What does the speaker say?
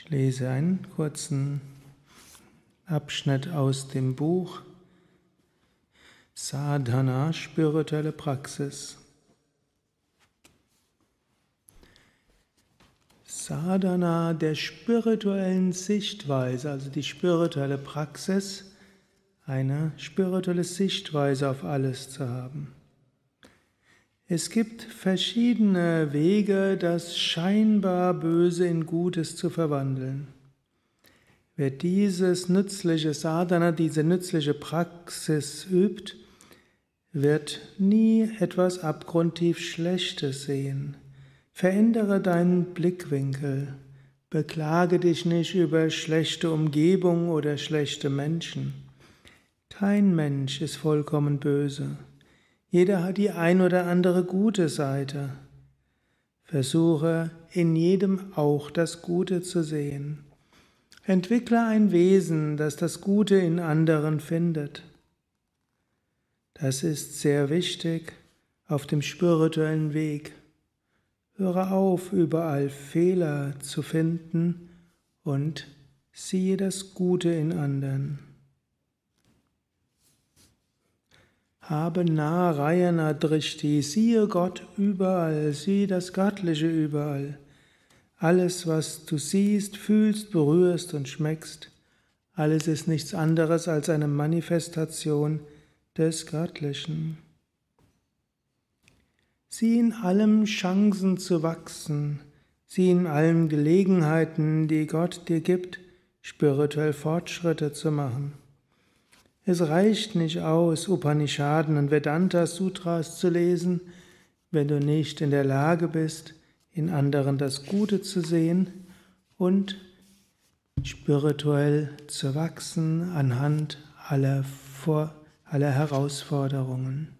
Ich lese einen kurzen Abschnitt aus dem Buch Sadhana, spirituelle Praxis. Sadhana der spirituellen Sichtweise, also die spirituelle Praxis, eine spirituelle Sichtweise auf alles zu haben. Es gibt verschiedene Wege, das scheinbar Böse in Gutes zu verwandeln. Wer dieses nützliche Sadhana, diese nützliche Praxis übt, wird nie etwas abgrundtief Schlechtes sehen. Verändere deinen Blickwinkel. Beklage dich nicht über schlechte Umgebung oder schlechte Menschen. Kein Mensch ist vollkommen böse. Jeder hat die ein oder andere gute Seite. Versuche in jedem auch das Gute zu sehen. Entwickle ein Wesen, das das Gute in anderen findet. Das ist sehr wichtig auf dem spirituellen Weg. Höre auf, überall Fehler zu finden und siehe das Gute in anderen. Habe Narayana Drishti, siehe Gott überall, siehe das Göttliche überall. Alles, was du siehst, fühlst, berührst und schmeckst, alles ist nichts anderes als eine Manifestation des Göttlichen. Sieh in allem Chancen zu wachsen, sieh in allen Gelegenheiten, die Gott dir gibt, spirituell Fortschritte zu machen. Es reicht nicht aus, Upanishaden und Vedanta Sutras zu lesen, wenn du nicht in der Lage bist, in anderen das Gute zu sehen und spirituell zu wachsen anhand aller, Vor aller Herausforderungen.